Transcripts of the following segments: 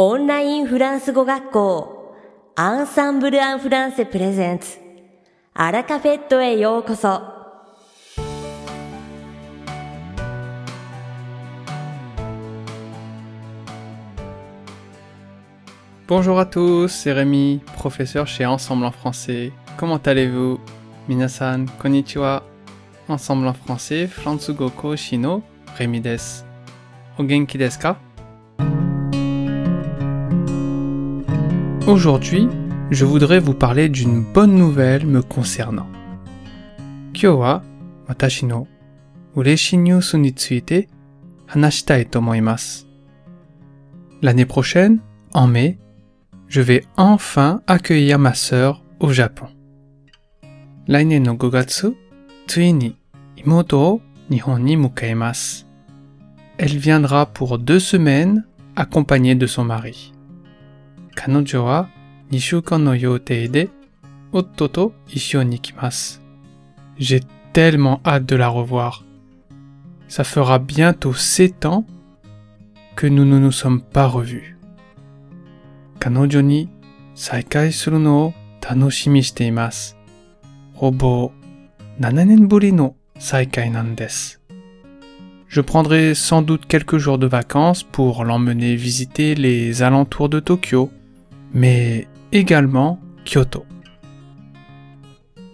オンラインフランス語学校アンサンブル・アン・フランセプレゼンツアラカフェットへようこそ Bonjour à tous, c'est Rémi, professeur chez Ensemble en français. Comment allez-vous Minasan, konnichiwa. Ensemble en français, Fransugo ko shino, Rémi desu. O genki desu ka Aujourd'hui, je voudrais vous parler d'une bonne nouvelle me concernant. Kyo wa watashi no ureshi nyusu ni tsuite hanashitai to omoimasu. L'année prochaine, en mai, je vais enfin accueillir ma sœur au Japon. Lainen no 5月、ついに妹を日本に迎えます。Elle viendra pour deux semaines accompagnée de son mari. 彼女は2週間の予定で夫と一緒に来ます。J'ai tellement hâte de la revoir. Ça fera bientôt 7 ans que nous ne nous sommes pas revus. 彼女に再会するのを楽しみにしています。ほぼ7年ぶりの再会なんです。Je prendrai sans doute quelques jours de vacances pour l'emmener visiter les alentours de Tokyo, mais également Kyoto.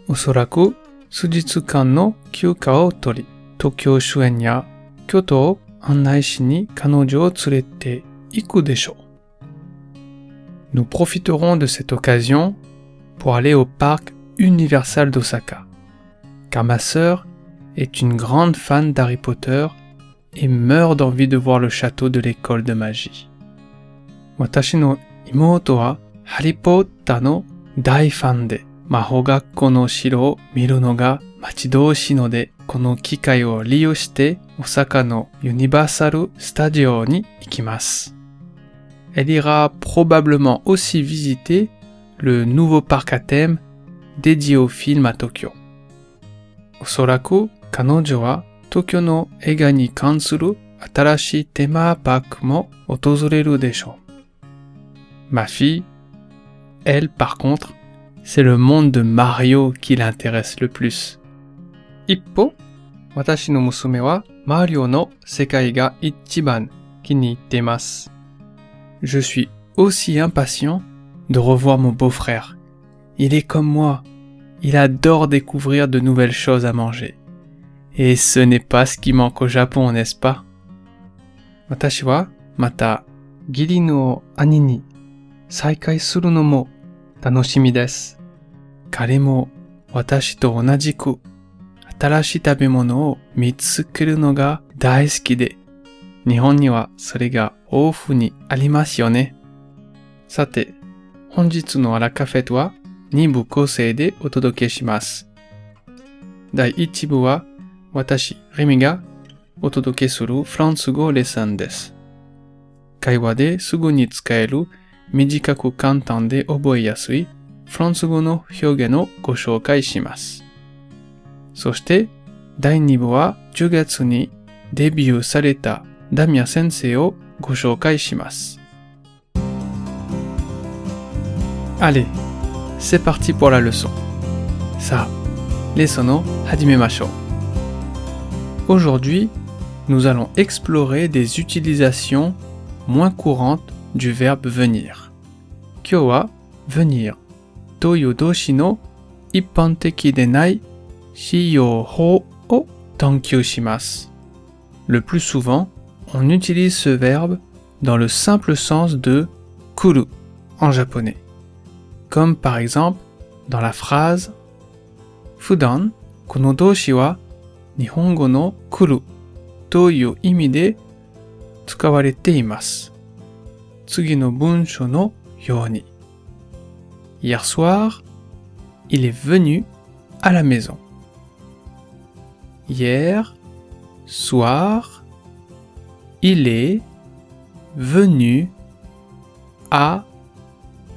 Osoraku, Sujitsukan no Kyuka o tori, Tokyo shuen ya Kyoto o annai. Nous profiterons de cette occasion pour aller au parc universal d'Osaka, car ma sœur est une grande fan d'Harry Potter et meurt d'envie de voir le château de l'école de magie. Imoto wa Harry Potter no dai fan de 魔法学校の城を見るのが待ち遠しいので、この機会を利用して、大阪のユニバーサル・スタジオに行きます。Elle ira probablement aussi visiter le nouveau parc à thème dédié au film à Tokyo. おそらく彼女は東京の映画に関する新しいテーマパークも訪れるでしょう。Ma fille, elle par contre, c'est le monde de Mario qui l'intéresse le plus. Ippo, watashi no musume wa Mario no sekai ga ichiban. Je suis aussi impatient de revoir mon beau-frère. Il est comme moi. Il adore découvrir de nouvelles choses à manger. Et ce n'est pas ce qui manque au Japon, n'est-ce pas? Mata giri no 再会するのも楽しみです。彼も私と同じく新しい食べ物を見つけるのが大好きで、日本にはそれが豊富にありますよね。さて、本日のアラカフェとは2部構成でお届けします。第1部は私、レミがお届けするフランス語レッスンです。会話ですぐに使える短く簡単で覚えやすいフランス語の表現をご紹介します。そして、第2部は10月にデビューされたダミア先生をご紹介します。Allez, c'est parti pour la leçon. さあ、レッスンを始めましょう。Aujourd'hui, nous allons explorer des utilisations moins courantes du verbe venir. Kyo wa venir. Toyo doshi no ippanteki denai shiyo ho o tankyu. Le plus souvent, on utilise ce verbe dans le simple sens de kuru en japonais. Comme par exemple dans la phrase Fudan kono doshi wa nihongo no kuru to imi de tsukawarete imasu no yoni. Hier soir, il est venu à la maison. Hier soir, il est venu à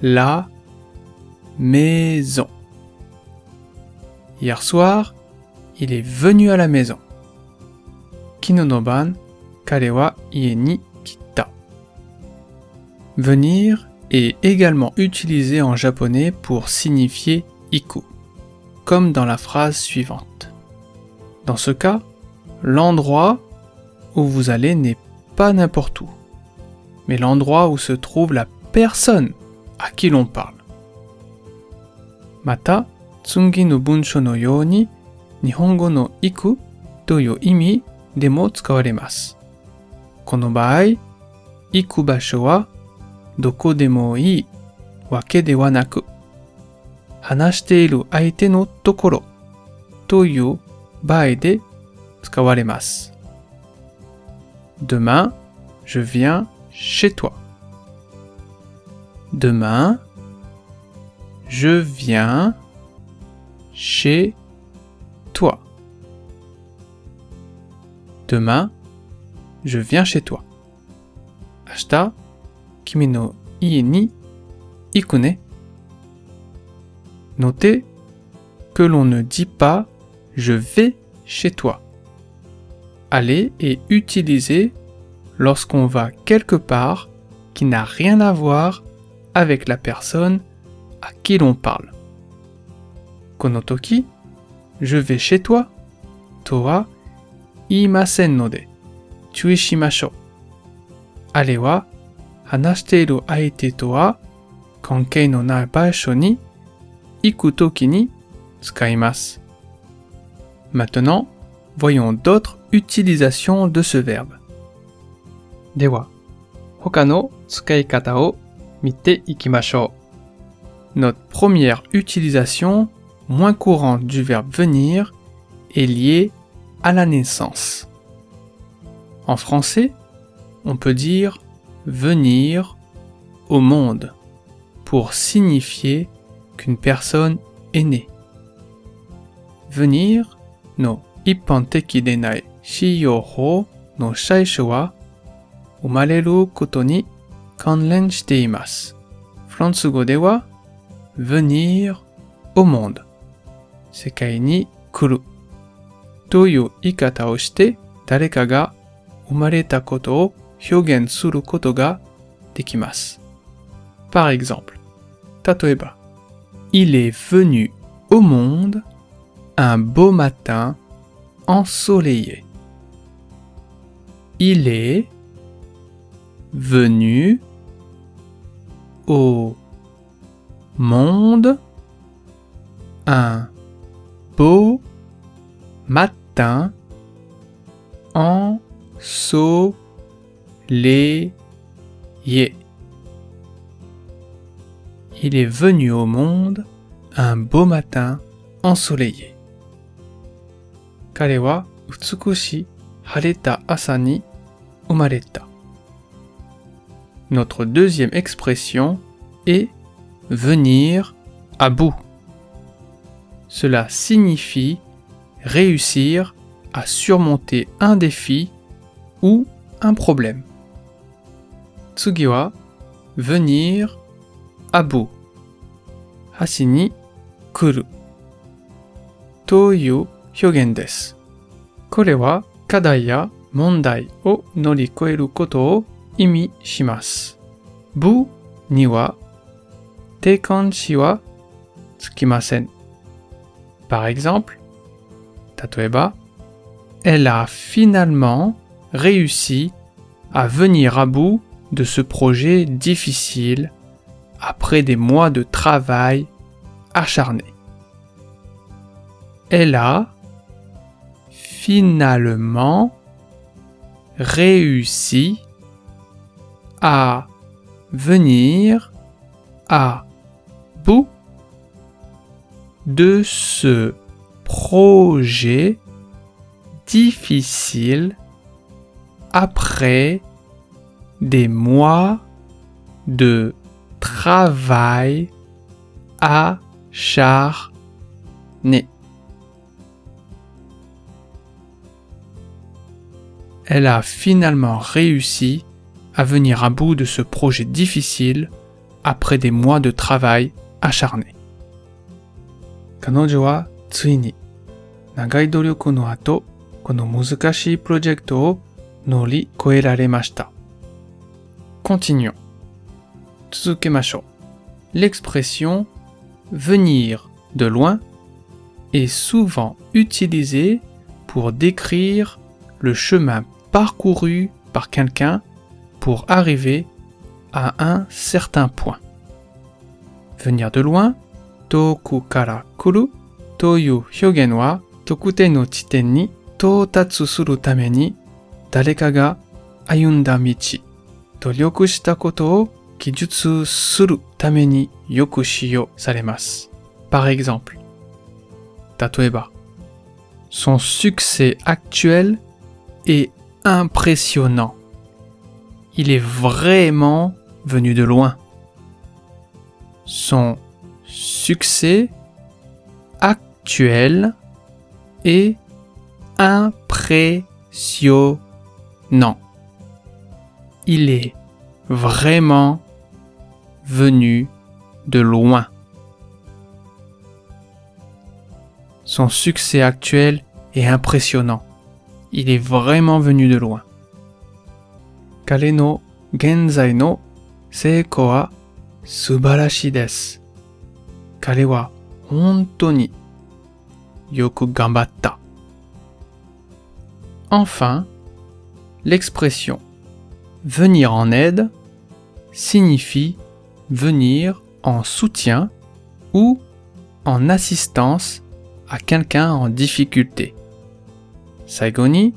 la maison. Hier soir, il est venu à la maison. Kino no ban, Venir est également utilisé en japonais pour signifier iku, comme dans la phrase suivante. Dans ce cas, l'endroit où vous allez n'est pas n'importe où, mais l'endroit où se trouve la personne à qui l'on parle. Mata, tsungi no no iku toyo doko demo ii wake de wa naku, hanashite iru aite no tokoro toyo baai de tsukawaremasu. Demain, je viens chez toi. Demain, je viens chez toi. Demain, je viens chez toi. Notez que l'on ne dit pas je vais chez toi. Aller est utilisé lorsqu'on va quelque part qui n'a rien à voir avec la personne à qui l'on parle. Konotoki, je vais chez toi, to wa iimasen node, chui. Ale wa hanashite iru aite to wa kankei no nai basho ni iku toki ni tsukaimasu. Maintenant, voyons d'autres utilisations de ce verbe. Dewa, hoka no tsukaikata o mite ikimashou. Notre première utilisation moins courante du verbe venir est liée à la naissance. En français, on peut dire venir au monde pour signifier qu'une personne est née. Venir no ippanteki denai shiyoho no shaishu wa umareru koto ni kanren shite imasu. Venir au monde. Sekai ni kuru. Toyu ikata o shite dareka ga umareta koto o hyogen suru koto ga dekimasu. Par exemple, Tatoeba. Il est venu au monde un beau matin ensoleillé. Il est venu au monde un beau matin ensoleillé les. Il est venu au monde un beau matin ensoleillé. Kalewa utsukushi hareta asani umareta. Notre deuxième expression est venir à bout. Cela signifie réussir à surmonter un défi ou un problème tsugiwa venir à bout. Hashi kuru. Toyu hyogen desu. Kore wa mondai o norikoeru koto imi shimasu. Bu ni wa teikan tsukimasen. Par exemple, Tatoeba, elle a finalement réussi à venir à bout de ce projet difficile après des mois de travail acharné. Elle a finalement réussi à venir à bout de ce projet difficile après des mois de travail acharné. Elle a finalement réussi à venir à bout de ce projet difficile après des mois de travail acharné. 彼女はついに長い努力の後、この難しいプロジェクトを乗り越えられました。 Continuons. Tsukemashou. L'expression venir de loin est souvent utilisée pour décrire le chemin parcouru par quelqu'un pour arriver à un certain point. Venir de loin, toku kara kuru toyu hyogen wa tokute no chiten ni toutatsu suru ayunda michi 努力したことを記述するためによく使用されます。Par exemple, 例えば、son succès actuel est impressionnant. Il est vraiment venu de loin. Son succès actuel est impressionnant. il est vraiment venu de loin. Son succès actuel est impressionnant. Il est vraiment venu de loin. Kaleno genzai no seiko wa subarashi desu. Kare wa ni gambatta. Enfin, l'expression Venir en aide signifie venir en soutien ou en assistance à quelqu'un en difficulté. Saigoni,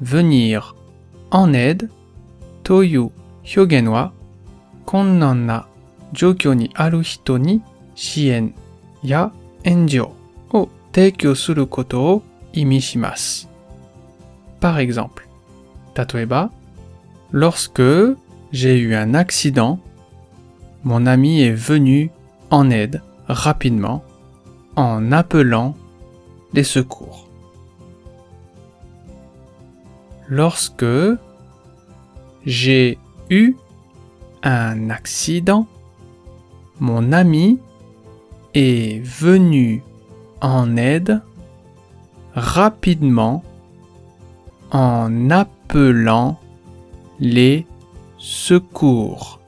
venir en aide, toyu hyogen wa, konnan na jokyo ni aru hito ni shien ya enjyo o teikyo suru koto o imishimasu. Par exemple, tatoeba, Lorsque j'ai eu un accident, mon ami est venu en aide rapidement en appelant les secours. Lorsque j'ai eu un accident, mon ami est venu en aide rapidement en appelant les secours.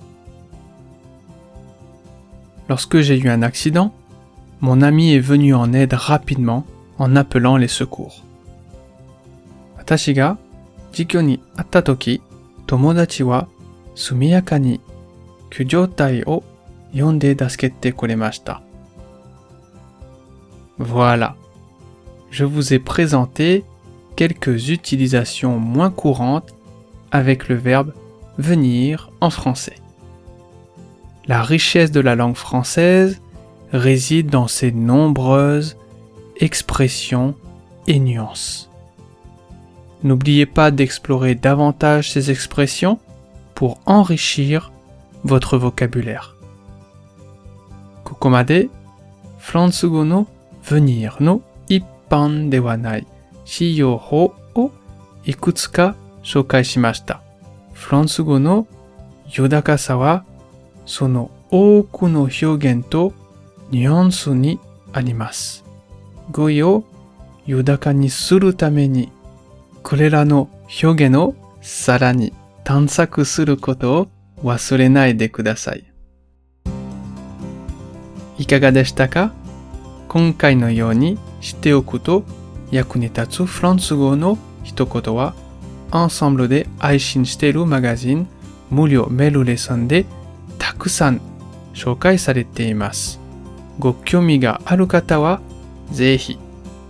Lorsque j'ai eu un accident, mon ami est venu en aide rapidement en appelant les secours. Watashi tomodachi wa sumiyaka ni kyujoutai o yonde dasukette koremashita. Voilà. Je vous ai présenté quelques utilisations moins courantes avec le verbe venir en français. La richesse de la langue française réside dans ses nombreuses expressions et nuances. N'oubliez pas d'explorer davantage ces expressions pour enrichir votre vocabulaire. Kokomade, Flansugo no venir no ippan de ho o ikutsuka 紹介しました。フランス語の豊かさはその多くの表現とニュアンスにあります。語彙を豊かにするためにこれらの表現をさらに探索することを忘れないでください。いかがでしたか？今回のように知っておくと役に立つフランス語の一言は、アンサンブルで配信しているマガジン無料メールレッスンでたくさん紹介されています。ご興味がある方は、ぜひ、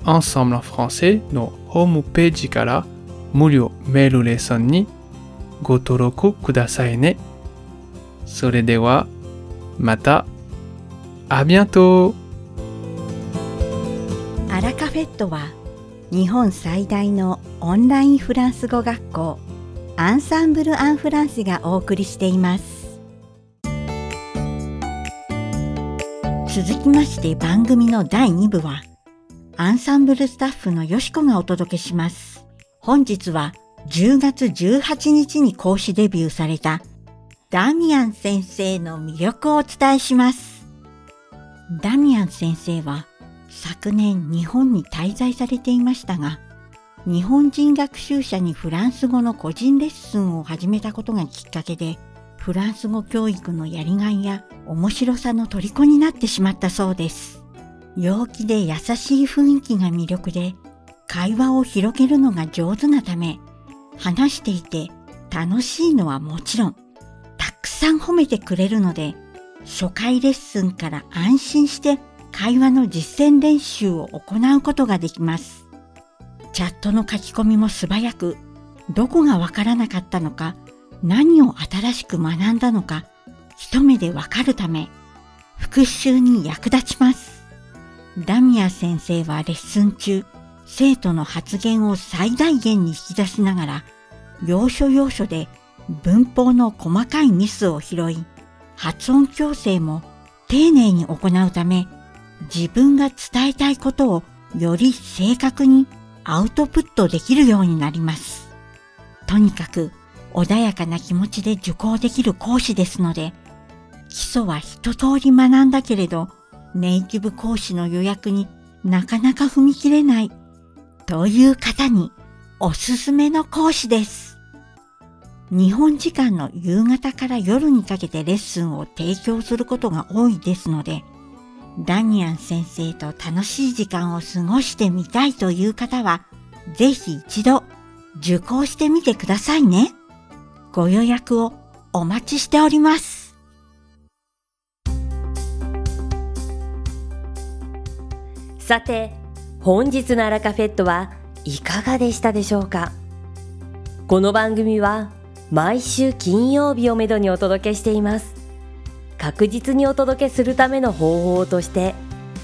Ensemble français のホームページから無料メールレッスンにご登録くださいね。それでは、また、あビアントアラカフェットは日本最大のオンラインフランス語学校アンサンブル・アン・フランスがお送りしています。続きまして番組の第2部はアンサンブルスタッフのよしこがお届けします。本日は10月18日に講師デビューされたダミアン先生の魅力をお伝えします。ダミアン先生は昨年日本に滞在されていましたが日本人学習者にフランス語の個人レッスンを始めたことがきっかけでフランス語教育のやりがいや面白さの虜になってしまったそうです。陽気で優しい雰囲気が魅力で、会話を広げるのが上手なため、話していて楽しいのはもちろん、たくさん褒めてくれるので、初回レッスンから安心して会話の実践練習を行うことができます。チャットの書き込みも素早く、どこがわからなかったのか、何を新しく学んだのか、一目でわかるため、復習に役立ちます。ダミア先生はレッスン中、生徒の発言を最大限に引き出しながら、要所要所で文法の細かいミスを拾い、発音矯正も丁寧に行うため、自分が伝えたいことをより正確にアウトプットできるようになります。とにかく穏やかな気持ちで受講できる講師ですので、基礎は一通り学んだけれど、ネイティブ講師の予約になかなか踏み切れないという方におすすめの講師です。日本時間の夕方から夜にかけてレッスンを提供することが多いですので、ダニアン先生と楽しい時間を過ごしてみたいという方は、ぜひ一度受講してみてくださいね。ご予約をお待ちしております。さて、本日のアラカフェットはいかがでしたでしょうか？この番組は毎週金曜日をめどにお届けしています。確実にお届けするための方法として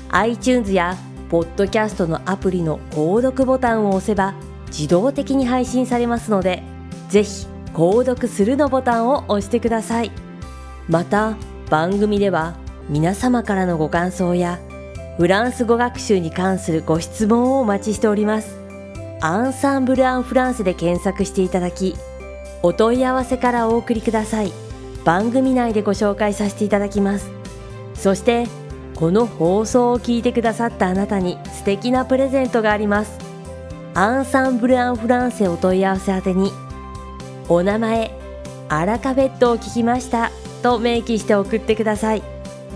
iTunes やポッドキャストのアプリの購読ボタンを押せば自動的に配信されますのでぜひ購読するのボタンを押してください。また番組では皆様からのご感想やフランス語学習に関するご質問をお待ちしております。アンサンブル・アン・フランスで検索していただきお問い合わせからお送りください。番組内でご紹介させていただきます。そしてこの放送を聞いてくださったあなたに素敵なプレゼントがあります。アンサンブル・アン・フランセお問い合わせ宛てにお名前アラカフェットを聞きましたと明記して送ってください。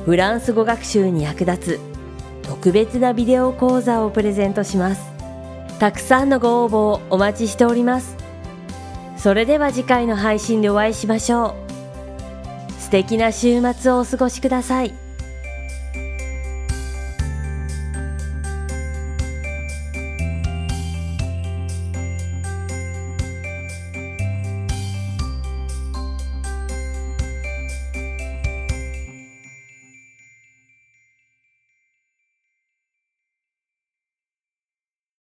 フランス語学習に役立つ特別なビデオ講座をプレゼントします。たくさんのご応募をお待ちしております。それでは次回の配信でお会いしましょう。敵な週末をお過ごしください。